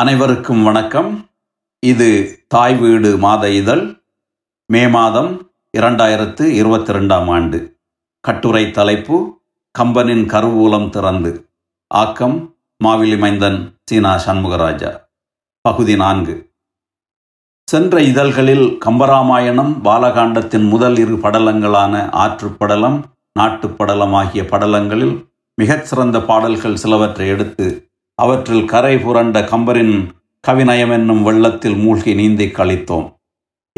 அனைவருக்கும் வணக்கம். இது தாய் வீடு மாத இதழ் மே மாதம் இரண்டாயிரத்து இருபத்தி ரெண்டாம் ஆண்டு. கட்டுரை தலைப்பு கம்பனின் கருவூலம் திறந்து. ஆக்கம் மாவிலி மைந்தன் சீனா சண்முகராஜா. பகுதி நான்கு. சென்ற இதழ்களில் கம்பராமாயணம் பாலகாண்டத்தின் முதல் இரு படலங்களான ஆற்றுப்படலம் நாட்டுப்படலம் ஆகிய படலங்களில் மிகச்சிறந்த பாடல்கள் சிலவற்றை எடுத்து அவற்றில் கரை புரண்ட கம்பரின் கவிநயம் என்னும் வெள்ளத்தில் மூழ்கி நீந்தி கழித்தோம்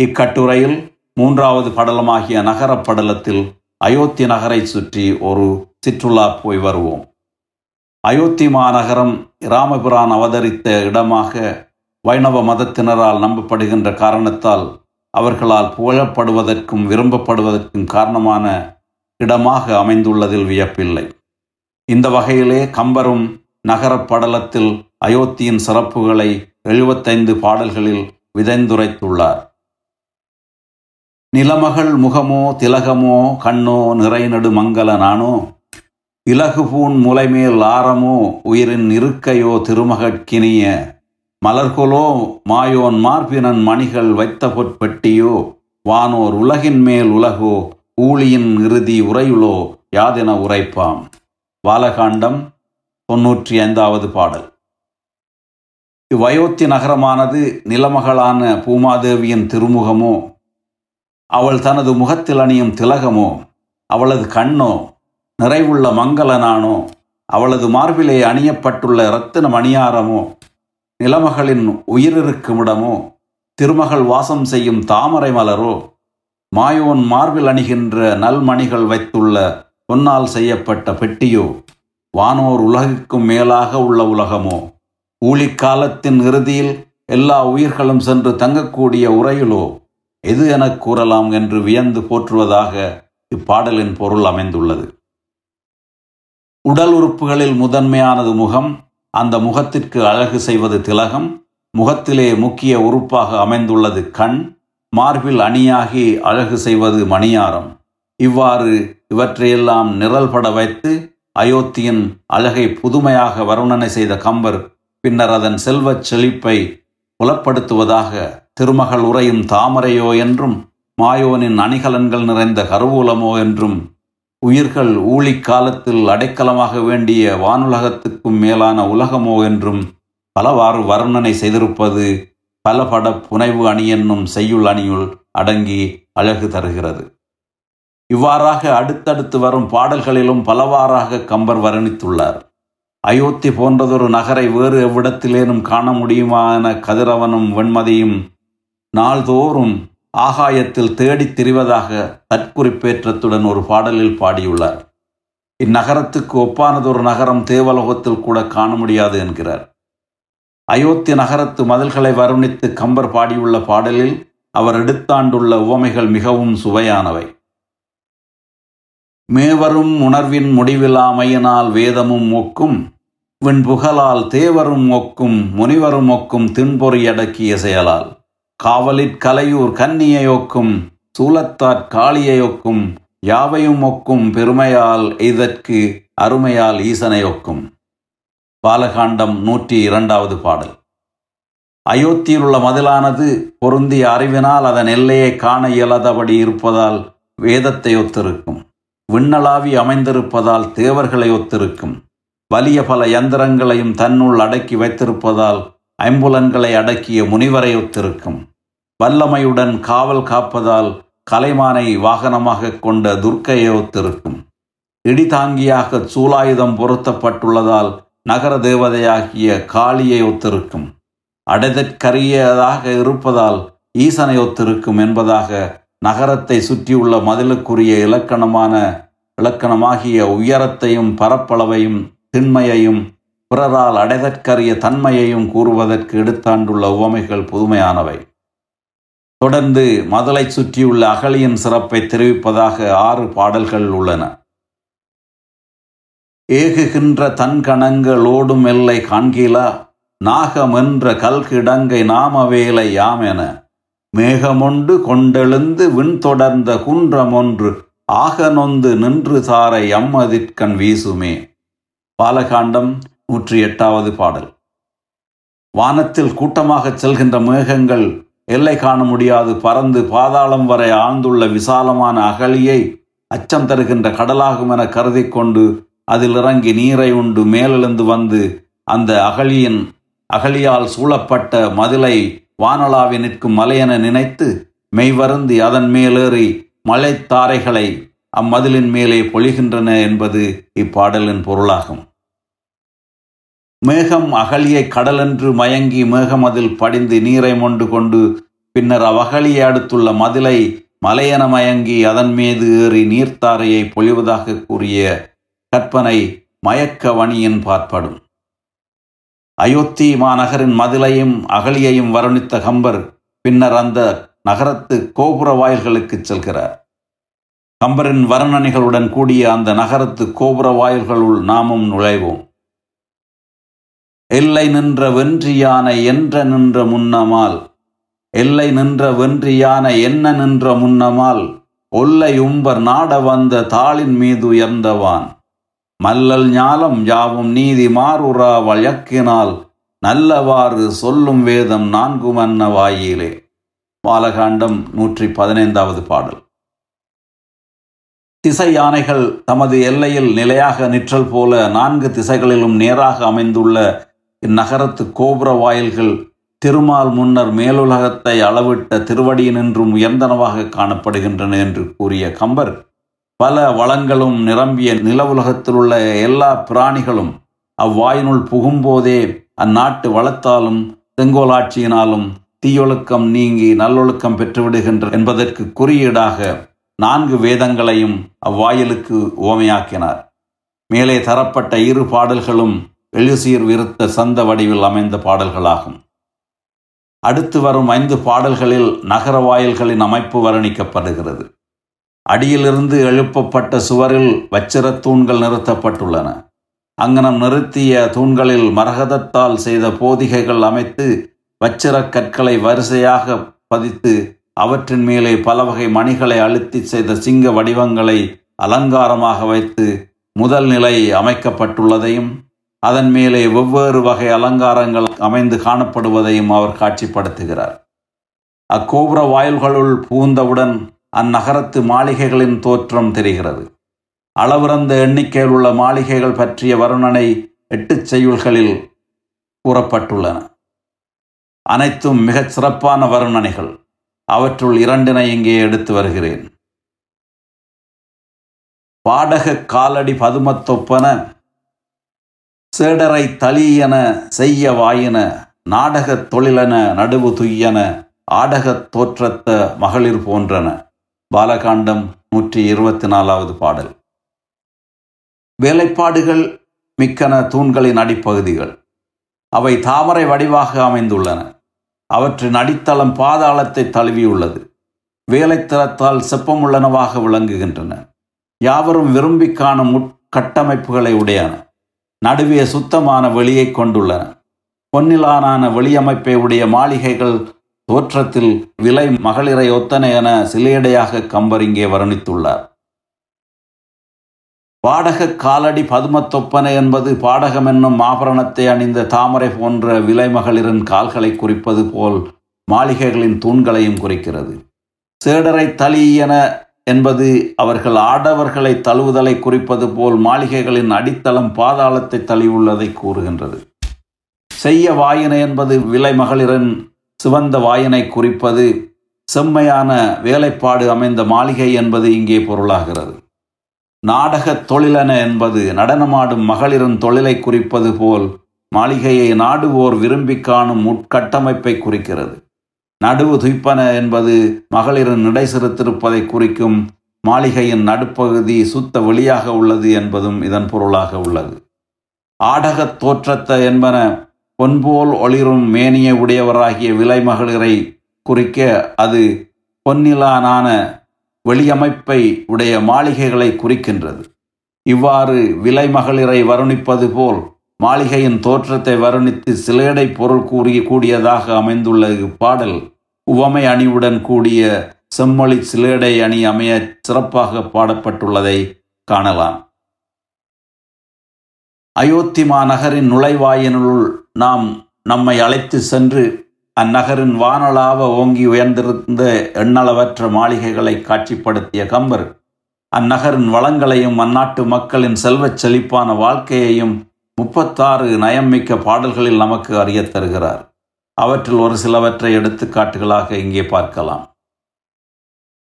இக்கட்டுரையில் மூன்றாவது படலமாகிய நகரப் படலத்தில் அயோத்தி நகரை சுற்றி ஒரு சிற்றுலா போய் வருவோம். அயோத்தி மாநகரம் இராமபிரான் அவதரித்த இடமாக வைணவ மதத்தினரால் நம்பப்படுகின்ற காரணத்தால் அவர்களால் புகழப்படுவதற்கும் விரும்பப்படுவதற்கும் காரணமான இடமாக அமைந்துள்ளதில் வியப்பில்லை. இந்த வகையிலே கம்பரும் நகரப்படலத்தில் அயோத்தியின் சிறப்புகளை எழுபத்தைந்து பாடல்களில் விதைந்துரைத்துள்ளார். நிலமகள் முகமோ திலகமோ கண்ணோ நிறைநடு மங்கள நானோ இலகுபூன் முலைமேல் ஆரமோ உயிரின் இருக்கையோ திருமகட்கினிய மலர்கொலோ மாயோன் மார்பினன் மணிகள் வைத்த பொற்பெட்டியோ வானோர் உலகின் மேல் உலகோ ஊழியின் இறுதி உரையுளோ யாதென உரைப்பாம். பாலகாண்டம் தொன்னூற்றி ஐந்தாவது பாடல். இவ்வயோத்தி நகரமானது நிலமகளான பூமாதேவியின் திருமுகமோ அவள் தனது முகத்தில் அணியும் திலகமோ அவளது கண்ணோ நிறைவுள்ள மங்களனானோ அவளது மார்பிலே அணியப்பட்டுள்ள இரத்தின மணியாரமோ நிலமகளின் உயிரிருக்குமிடமோ திருமகள் வாசம் செய்யும் தாமரை மலரோ மாயோன் மார்பில் அணிகின்ற நல்மணிகள் வைத்துள்ள பொன்னால் செய்யப்பட்ட பெட்டியோ வானோர் உலகிற்கும் மேலாக உள்ள உலகமோ? ஊழிக்காலத்தின் இறுதியில் எல்லா உயிர்களும் சென்று தங்கக்கூடிய உரையிலோ எது எனக் கூறலாம் என்று வியந்து போற்றுவதாக இப்பாடலின் பொருள் அமைந்துள்ளது. உடல் உறுப்புகளில் முதன்மையானது முகம் அந்த முகத்திற்கு அழகு செய்வது திலகம் முகத்திலே முக்கிய உறுப்பாக அமைந்துள்ளது கண் மார்பில் அணியாகி அழகு செய்வது மணியாரம். இவ்வாறு இவற்றையெல்லாம் நிரல்பட வைத்து அயோத்தியின் அழகை புதுமையாக வர்ணனை செய்த கம்பர் பின்னர் அதன் செல்வச் செழிப்பை புலப்படுத்துவதாக திருமகள் உரையும் தாமரையோ என்றும் மாயோனின் அணிகலன்கள் நிறைந்த கருவூலமோ என்றும் உயிர்கள் ஊழிக் காலத்தில் அடைக்கலமாக வேண்டிய வானுலகத்துக்கும் மேலான உலகமோ என்றும் பலவாறு வர்ணனை செய்திருப்பது பல பட புனைவு அணி என்னும் செய்யுள் அணியுள் அடங்கி அழகு தருகிறது. இவ்வாறாக அடுத்தடுத்து வரும் பாடல்களிலும் பலவாறாக கம்பர் வர்ணித்துள்ளார். அயோத்தி போன்றதொரு நகரை வேறு எவ்விடத்திலேனும் காண முடியுமா என கதிரவனும் வெண்மதியும் நாள்தோறும் ஆகாயத்தில் தேடித் திரிவதாக தற்குறிப்பேற்றத்துடன் ஒரு பாடலில் பாடியுள்ளார். இந்நகரத்துக்கு ஒப்பானதொரு நகரம் தேவலோகத்தில் கூட காண முடியாது என்கிறார். அயோத்தி நகரத்து மதில்களை வருணித்து கம்பர் பாடியுள்ள பாடலில் அவர் எடுத்தாண்டுள்ள உவமைகள் மிகவும் சுவையானவை. மேவரும் உணர்வின் முடிவிலாமையினால் வேதமும் ஒக்கும். விண்புகழால் தேவரும் ஒக்கும் முனிவரும் ஒக்கும் தின்பொறி அடக்கிய செயலால். காவலிற் கலையூர் கன்னியை ஒக்கும் சூலத்தாற் காளியையொக்கும் யாவையும் ஒக்கும் பெருமையால் இதற்கு அருமையால் ஈசனையொக்கும் பாலகாண்டம் நூற்றி இரண்டாவது பாடல். அயோத்தியில் உள்ள மதிலானது பொருந்திய அறிவினால் அதன் எல்லையை காண இயலாதபடி இருப்பதால் வேதத்தை ஒத்திருக்கும். விண்ணளாவி அமைந்திருப்பதால் தேவர்களை ஒத்திருக்கும். வலிய பல யந்திரங்களையும் தன்னுள் அடக்கி வைத்திருப்பதால் ஐம்புலன்களை அடக்கிய முனிவரை ஒத்திருக்கும். வல்லமையுடன் காவல் காப்பதால் கலைமானை வாகனமாக கொண்ட துர்க்கையை ஒத்திருக்கும். இடிதாங்கியாக சூலாயுதம் பொருத்தப்பட்டுள்ளதால் நகர தேவதையாகிய காளியை ஒத்திருக்கும். அடைதற்கரியதாக இருப்பதால் ஈசனை ஒத்திருக்கும் என்பதாக நகரத்தை சுற்றியுள்ள மதிலுக்குரிய இலக்கணமான இலக்கணமாகிய உயரத்தையும் பரப்பளவையும் திண்மையையும் பிறரால் அடைதற்கரிய தன்மையையும் கூறுவதற்கு எடுத்தாண்டுள்ள உவமைகள் புதுமையானவை. தொடர்ந்து மதலை சுற்றியுள்ள அகலியின் சிறப்பை தெரிவிப்பதாக ஆறு பாடல்கள் உள்ளன. ஏகுகின்ற தன்கணங்களோடும் எல்லை காண்கிலா நாகமென்ற கல்கிடங்கை நாமவேலை யாமென மேகமொண்டு கொண்டெழுந்து விண் தொடர்ந்த குன்றமொன்று ஆக நொந்து நின்று சாரை அம்மதிற்கண் வீசுமே. பாலகாண்டம் நூற்றி எட்டாவது பாடல். வானத்தில் கூட்டமாகச் செல்கின்ற மேகங்கள் எல்லை காண முடியாது. பறந்து பாதாளம் வரை ஆழ்ந்துள்ள விசாலமான அகழியை அச்சம் தருகின்ற கடலாகும் என கருதி கொண்டு அதில் இறங்கி நீரை உண்டு மேலெழுந்து வந்து அந்த அகழியின் அகழியால் சூழப்பட்ட மதிலை வானலாவி நிற்கும் மலையென நினைத்து மெய்வருந்தி அதன் மேலேறி மலைத்தாரைகளை அம்மதிலின் மேலே பொழிகின்றன என்பது இப்பாடலின் பொருளாகும். மேகம் அகழியை கடலென்று மயங்கி மேகம் அதில் படிந்து நீரை மொண்டு கொண்டு பின்னர் அவ்வகழியை அடுத்துள்ள மதிலை மலையென மயங்கி அதன் மீது ஏறி நீர்த்தாரையை பொழிவதாக கூறிய கற்பனை மயக்க வணியின் பார்ப்படும் அயோத்தி மாநகரின் மதிலையும் அகலியையும் வருணித்த கம்பர் பின்னர் அந்த நகரத்து கோபுர வாயில்களுக்கு செல்கிறார். கம்பரின் வர்ணனைகளுடன் கூடிய அந்த நகரத்து கோபுர வாயில்களுள் நாமும் நுழைவோம். எல்லை நின்ற வென்றியான என்ற நின்ற முன்னமால் எல்லை நின்ற வென்றியான என்ன நின்ற முன்னமால் ஒல்லை உம்பர் நாட வந்த தாளின் மீது உயர்ந்தவான். மல்லல் ஞாலம் யாவும் நீதி மாறுரா வழக்கினால் நல்லவாறு சொல்லும் வேதம் நான்கு மன்ன வாயிலே. பாலகாண்டம் நூற்றி பதினைந்தாவது பாடல். திசை யானைகள் தமது எல்லையில் நிலையாக நிற்றல் போல நான்கு திசைகளிலும் நேராக அமைந்துள்ள இந்நகரத்து கோபுர வாயில்கள் திருமால் முன்னர் மேலுலகத்தை அளவிட்ட திருவடியினின்றும் உயர்ந்தனவாக காணப்படுகின்றன என்று கூறிய கம்பர் பல வளங்களும் நிரம்பிய நிலவுலகத்தில் உள்ள எல்லா பிராணிகளும் அவ்வாயினுள் புகும்போதே அந்நாட்டு வளத்தாலும் செங்கோலாட்சியினாலும் தீயொழுக்கம் நீங்கி நல்லொழுக்கம் பெற்றுவிடுகின்ற என்பதற்கு குறியீடாக நான்கு வேதங்களையும் அவ்வாயிலுக்கு ஓமையாக்கினார் மேலே தரப்பட்ட இரு பாடல்களும் எழுசீர் விருத்த சந்த வடிவில் அமைந்த பாடல்களாகும். அடுத்து வரும் ஐந்து பாடல்களில் நகர வாயில்களின் அமைப்பு வர்ணிக்கப்படுகிறது. அடியிலிருந்து எழுப்பப்பட்ட சுவரில் வச்சிரத் தூண்கள் நிறுத்தப்பட்டுள்ளன. அங்கனம் நிறுத்திய தூண்களில் மரகதத்தால் செய்த போதிகைகள் அமைத்து வச்சிரக் கற்களை வரிசையாக பதித்து அவற்றின் மேலே பல வகை மணிகளை அழுத்தி செய்த சிங்க வடிவங்களை அலங்காரமாக வைத்து முதல் நிலை அமைக்கப்பட்டுள்ளதையும் அதன் மேலே வெவ்வேறு வகை அலங்காரங்கள் அமைந்து காணப்படுவதையும் அவர் காட்சிப்படுத்துகிறார். அக்கோபுர வாயில்களுள் புகுந்தவுடன் அந்நகரத்து மாளிகைகளின் தோற்றம் தெரிகிறது. அளவிறந்த எண்ணிக்கையில் உள்ள மாளிகைகள் பற்றிய வருணனை எட்டு செய்யுள்களில் கூறப்பட்டுள்ளன. அனைத்தும் மிகச் சிறப்பான வருணனைகள். அவற்றுள் இரண்டினை இங்கே எடுத்து வருகிறேன். பாடக காலடி பதுமத்தொப்பன சேடரை தளியென செய்ய வாயின நாடகத் தொழிலென நடுவு துய்யன ஆடகத் தோற்றத்த மகளிர் போன்றன. பாலகாண்டம் நூற்றி இருபத்தி நாலாவது பாடல். வேலைப்பாடுகள் மிக்கன தூண்களின் அடிப்பகுதிகள். அவை தாமரை வடிவாக அமைந்துள்ளன. அவற்றின் அடித்தளம் பாதாளத்தை தழுவியுள்ளது. வேலைத்தளத்தால் செப்பமுள்ளனவாக விளங்குகின்றன. யாவரும் விரும்பி காணும் உட்கட்டமைப்புகளை உடையன. நடுவே சுத்தமான வெளியை கொண்டுள்ளன. பொன்னிலான வெளியமைப்பை உடைய மாளிகைகள் தோற்றத்தில் விலை மகளிரை ஒத்தன என சிலையடையாக கம்பர் இங்கே வர்ணித்துள்ளார். பாடக காலடி பதுமத்தொப்பனை என்பது பாடகம் என்னும் ஆபரணத்தை அணிந்த தாமரை போன்ற விலை மகளிரின் கால்களை குறிப்பது போல் மாளிகைகளின் தூண்களையும் குறிக்கிறது. சேடரை தளியன என்பது அவர்கள் ஆடவர்களை தழுவுதலை குறிப்பது போல் மாளிகைகளின் அடித்தளம் பாதாளத்தை தழுவுள்ளதை கூறுகின்றது. செய்ய வாயின என்பது விலை மகளிரின் சிவந்த வாயினை குறிப்பது செம்மையான வேலைப்பாடு அமைந்த மாளிகை என்பது இங்கே பொருளாகிறது. நாடகத் தொழிலென என்பது நடனமாடும் மகளிரின் தொழிலை குறிப்பது போல் மாளிகையை நாடுவோர் விரும்பி காணும் உட்கட்டமைப்பை குறிக்கிறது. நடுவு துய்ப்பன என்பது மகளிரின் நடை சிறுத்திருப்பதை குறிக்கும் மாளிகையின் நடுப்பகுதி சுத்த வெளியாக உள்ளது என்பதும் இதன் பொருளாக உள்ளது. ஆடகத் தோற்றத்த என்பன பொன்போல் ஒளிரும் மேனியை உடையவராகிய விலை மகளிரை குறிக்க அது பொன்னிலானான வெளியமைப்பை உடைய மாளிகைகளை குறிக்கின்றது. இவ்வாறு விலை மகளிரை வருணிப்பது போல் மாளிகையின் தோற்றத்தை வருணித்து சிலேடை பொருள் கூறிய கூடியதாக அமைந்துள்ள இப்பாடல் உவமை அணிவுடன் கூடிய செம்மொழி சிலேடை அணி அமைய சிறப்பாக பாடப்பட்டுள்ளதை காணலாம். அயோத்தி மாநகரின் நுழைவாயினுள் நாம் நம்மை அழைத்து சென்று அந்நகரின் வானலாவ ஓங்கி உயர்ந்திருந்த எண்ணளவற்ற மாளிகைகளை காட்சிப்படுத்திய கம்பர் அந்நகரின் வளங்களையும் அந்நாட்டு மக்களின் செல்வச் செழிப்பான வாழ்க்கையையும் முப்பத்தாறு நயம்மிக்க பாடல்களில் நமக்கு அறியத் தருகிறார். அவற்றில் ஒரு சிலவற்றை எடுத்துக்காட்டுகளாக இங்கே பார்க்கலாம்.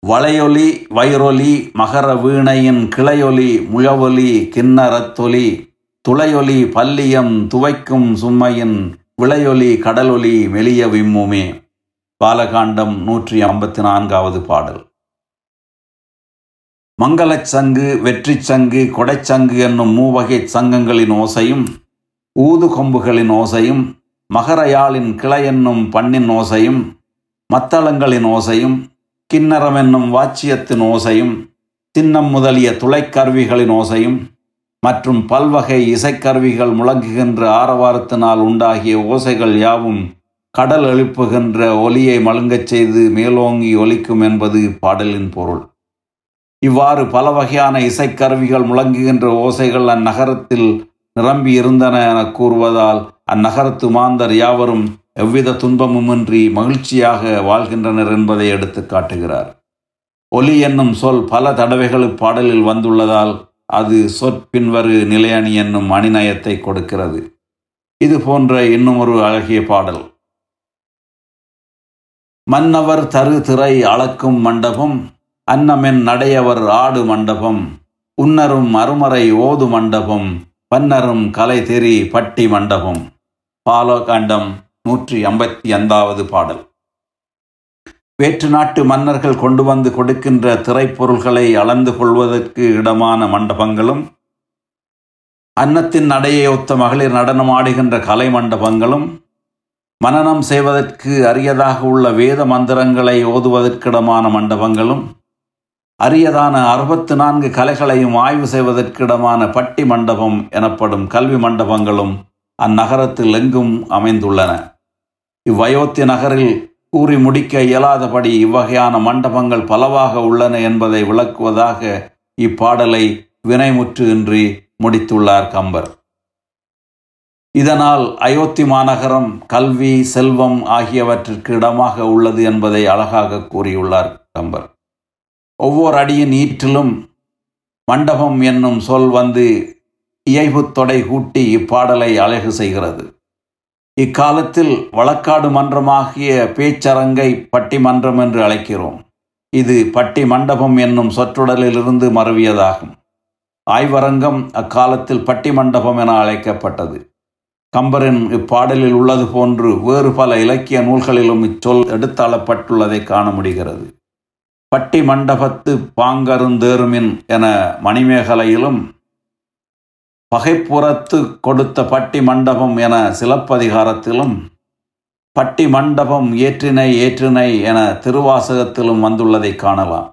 வளையொலி வைரொலி மகர வீணையின் கிளையொலி முழவொலி கிண்ணரத்தொலி துளையொலி பல்லியம் துவைக்கும் சும்மையின் விளையொலி கடலொலி மெலிய விம்முமே. பாலகாண்டம் நூற்றி ஐம்பத்தி நான்காவது பாடல். மங்களச் சங்கு வெற்றிச் சங்கு கொடைச்சங்கு என்னும் மூவகை சங்கங்களின் ஓசையும் ஊது கொம்புகளின் ஓசையும் மகரையாளின் கிளை என்னும் பண்ணின் ஓசையும் மத்தளங்களின் ஓசையும் கிண்ணறம் என்னும் வாச்சியத்தின் ஓசையும் சின்னம் முதலிய துளைக்கருவிகளின் ஓசையும் மற்றும் பல்வகை இசைக்கருவிகள் முழங்குகின்ற ஆரவாரத்தினால் உண்டாகிய ஓசைகள் யாவும் கடல் எழுப்புகின்ற ஒலியை மழுங்கச் செய்து மேலோங்கி ஒலிக்கும் என்பது பாடலின் பொருள். இவ்வாறு பல வகையான இசைக்கருவிகள் முழங்குகின்ற ஓசைகள் அந்நகரத்தில் நிரம்பி இருந்தன என கூறுவதால் அந்நகரத்து மாந்தர் யாவரும் எவ்வித துன்பமுமின்றி மகிழ்ச்சியாக வாழ்கின்றனர் என்பதை எடுத்து காட்டுகிறார். ஒலி என்னும் சொல் பல தடவைகள் பாடலில் வந்துள்ளதால் அது சொற்பின்வரு நிலையணி என்னும் அணிநயத்தை கொடுக்கிறது. இது போன்ற இன்னும் ஒரு அழகிய பாடல். மன்னவர் தரு திரை அளக்கும் மண்டபம் அன்னமென் நடையவர் ஆடு மண்டபம் உன்னரும் அருமறை ஓது மண்டபம் பன்னரும் கலை தெரி பட்டி மண்டபம். பாலோகாண்டம் நூற்றி ஐம்பத்தி ஐந்தாவது பாடல். வேற்று நாட்டு மன்னர்கள் கொண்டு வந்து கொடுக்கின்ற திரைப்பொருள்களை அளந்து கொள்வதற்கு இடமான மண்டபங்களும் அன்னத்தின் நடையை ஒத்த மகளிர் நடனம் ஆடுகின்ற கலை மண்டபங்களும் மனனம் செய்வதற்கு அரியதாக உள்ள வேத மந்திரங்களை ஓதுவதற்கிடமான மண்டபங்களும் அரியதான அறுபத்து நான்கு கலைகளையும் ஆய்வு செய்வதற்கிடமான பட்டி மண்டபம் எனப்படும் கல்வி மண்டபங்களும் அந்நகரத்தில் எங்கும் அமைந்துள்ளன. இவ்வயோத்திய நகரில் கூறி முடிக்க இயலாதபடி இவ்வகையான மண்டபங்கள் பலவாக உள்ளன என்பதை விளக்குவதாக இப்பாடலை வினைமுற்று இன்றி முடித்துள்ளார் கம்பர். இதனால் அயோத்தி மாநகரம் கல்வி செல்வம் ஆகியவற்றிற்கு இடமாக உள்ளது என்பதை அழகாக கூறியுள்ளார் கம்பர். ஒவ்வொரு அடியின் ஈற்றிலும் மண்டபம் என்னும் சொல் வந்து இயைபுத்தொடை கூட்டி இப்பாடலை அழகு செய்கிறது. இக்காலத்தில் வழக்காடு மன்றமாகிய பேச்சரங்கை பட்டிமன்றம் என்று அழைக்கிறோம். இது பட்டி மண்டபம் என்னும் சொற்றொடலிலிருந்து மறவியதாகும் ஆய்வரங்கம் அக்காலத்தில் பட்டி மண்டபம் என அழைக்கப்பட்டது. கம்பரின் இப்பாடலில் உள்ளது போன்று வேறு பல இலக்கிய நூல்களிலும் இச்சொல் எடுத்தாளப்பட்டுள்ளதை காண முடிகிறது. பட்டி மண்டபத்து பாங்கருந்தேருமின் என மணிமேகலையிலும் பகைப்புறத்து கொடுத்த பட்டி மண்டபம் என சிலப்பதிகாரத்திலும் பட்டி மண்டபம் ஏற்றினை ஏற்றினை என திருவாசகத்திலும் வந்துள்ளதை காணலாம்.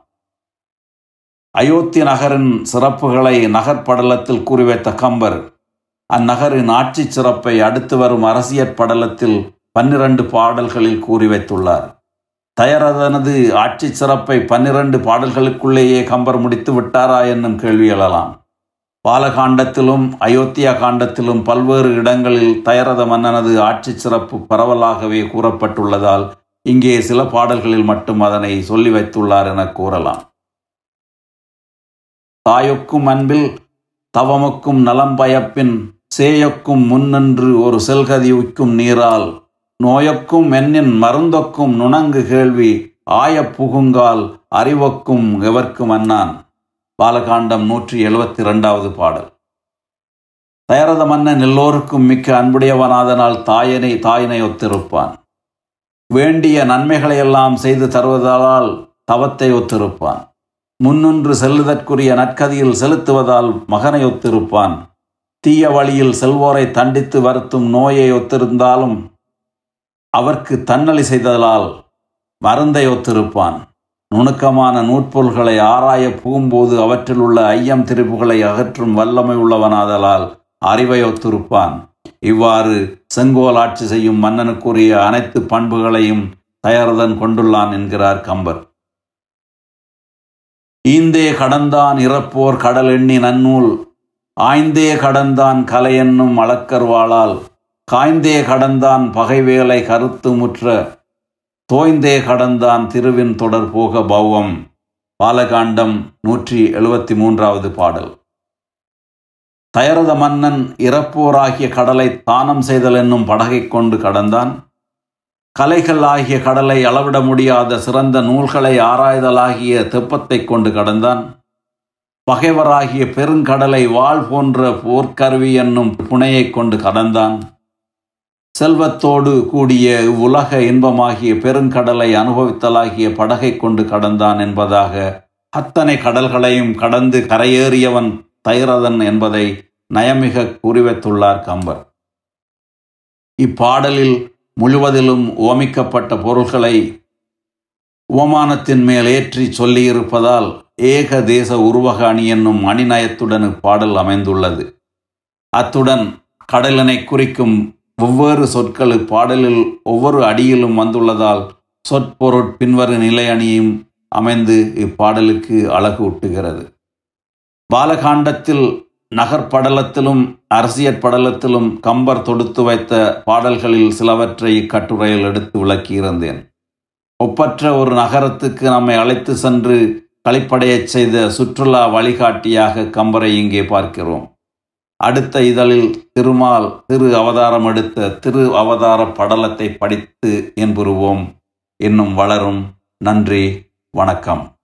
அயோத்தி நகரின் சிறப்புகளை நகர்படலத்தில் கூறிவைத்த கம்பர் அந்நகரின் ஆட்சி சிறப்பை அடுத்து வரும் அரசியற் படலத்தில் பன்னிரண்டு பாடல்களில் கூறி வைத்துள்ளார் தயரதனது ஆட்சி சிறப்பை பன்னிரண்டு பாடல்களுக்குள்ளேயே கம்பர் முடித்து விட்டாரா என்னும் கேள்வி எழலாம். பாலகாண்டத்திலும் அயோத்தியா காண்டத்திலும் பல்வேறு இடங்களில் தயரத மன்னனது ஆட்சி சிறப்பு பரவலாகவே கூறப்பட்டுள்ளதால் இங்கே சில பாடல்களில் மட்டும் அதனை சொல்லி வைத்துள்ளார் என கூறலாம். தாயொக்கும் அன்பில் தவமொக்கும் நலம் பயப்பின் சேயொக்கும் முன்னின்று ஒரு செல்கதிவுக்கும் நீரால் நோயொக்கும் மென்னின் மருந்தொக்கும் நுணங்கு கேள்வி ஆய புகுங்கால் அறிவொக்கும் எவர்க்கும் அன்னான். பாலகாண்டம் நூற்றி எழுபத்தி ரெண்டாவது பாடல். தயரத மன்னன் எல்லோருக்கும் மிக்க அன்புடையவனாதனால் தாயனை தாயினை ஒத்திருப்பான். வேண்டிய நன்மைகளையெல்லாம் செய்து தருவதால் தவத்தை ஒத்திருப்பான். முன்னின்று செல்லுதற்குரிய நற்கதியில் செலுத்துவதால் மகனை ஒத்திருப்பான். தீய வழியில் செல்வோரை தண்டித்து வருத்தும் நோயை ஒத்திருந்தாலும் அவர்க்கு தன்னலி செய்ததால் மருந்தை ஒத்திருப்பான். நுணுக்கமான நூற்பொருள்களை ஆராய புகும்போது அவற்றில் உள்ள ஐயம் திருப்புகளை அகற்றும் வல்லமை உள்ளவனாதலால் அறிவை ஒத்திருப்பான் இவ்வாறு செங்கோல் ஆட்சி செய்யும் மன்னனுக்குரிய அனைத்து பண்புகளையும் தயாரதன் கொண்டுள்ளான் என்கிறார் கம்பர். ஈந்தே கடந்தான் இறப்போர் கடல் எண்ணி நன்னூல் ஆய்ந்தே கடந்தான் கலை என்னும் அளக்கர்வாளால் காய்ந்தே கடந்தான் பகைவேலை கருத்து முற்ற தோய்ந்தே கடந்தான் திருவின் தொடர் போக பௌவம். பாலகாண்டம் நூற்றி எழுபத்தி மூன்றாவது பாடல். தயரத மன்னன் இறப்போராகிய கடலை தானம் செய்தல் என்னும் படகை கொண்டு கடந்தான். கலைகள் ஆகிய கடலை அளவிட முடியாத சிறந்த நூல்களை ஆராய்தலாகிய தெப்பத்தை கொண்டு கடந்தான். பகைவராகிய பெருங்கடலை வாழ் போன்ற போர்க்கருவி என்னும் புனையை கொண்டு கடந்தான். செல்வத்தோடு கூடிய உலக இன்பமாகிய பெருங்கடலை அனுபவித்தலாகிய படகை கொண்டு கடந்தான் என்பதாக அத்தனை கடல்களையும் கடந்து கரையேறியவன் தைரதன் என்பதை நயமிக குறிவைத்துள்ளார் கம்பர். இப்பாடலில் முழுவதிலும் ஓமிக்கப்பட்ட பொருள்களை உவமானத்தின் மேல் ஏற்றி சொல்லியிருப்பதால் ஏக தேச உருவக அணி என்னும் அணிநயத்துடன் இப்பாடல் அமைந்துள்ளது. அத்துடன் கடலினை குறிக்கும் வெவ்வேறு சொற்கள் இப்பாடலில் ஒவ்வொரு அடியிலும் வந்துள்ளதால் சொற்பொருட் பின்வரு நிலை அணியும் அமைந்து இப்பாடலுக்கு அழகு ஊட்டுகிறது. பாலகாண்டத்தில் நகர்படலத்திலும் அரசியற் படலத்திலும் கம்பர் தொடுத்து வைத்த பாடல்களில் சிலவற்றை இக்கட்டுரையில் எடுத்து விளக்கியிருந்தேன். ஒப்பற்ற ஒரு நகரத்துக்கு நம்மை அழைத்து சென்று களிப்படையச் செய்த சுற்றுலா வழிகாட்டியாக கம்பரை இங்கே பார்க்கிறோம். அடுத்த இதழில் திருமால் திரு அவதாரம் எடுத்த திரு அவதார படலத்தை படித்து என்புருவோம் இன்னும் வளரும் நன்றி வணக்கம்.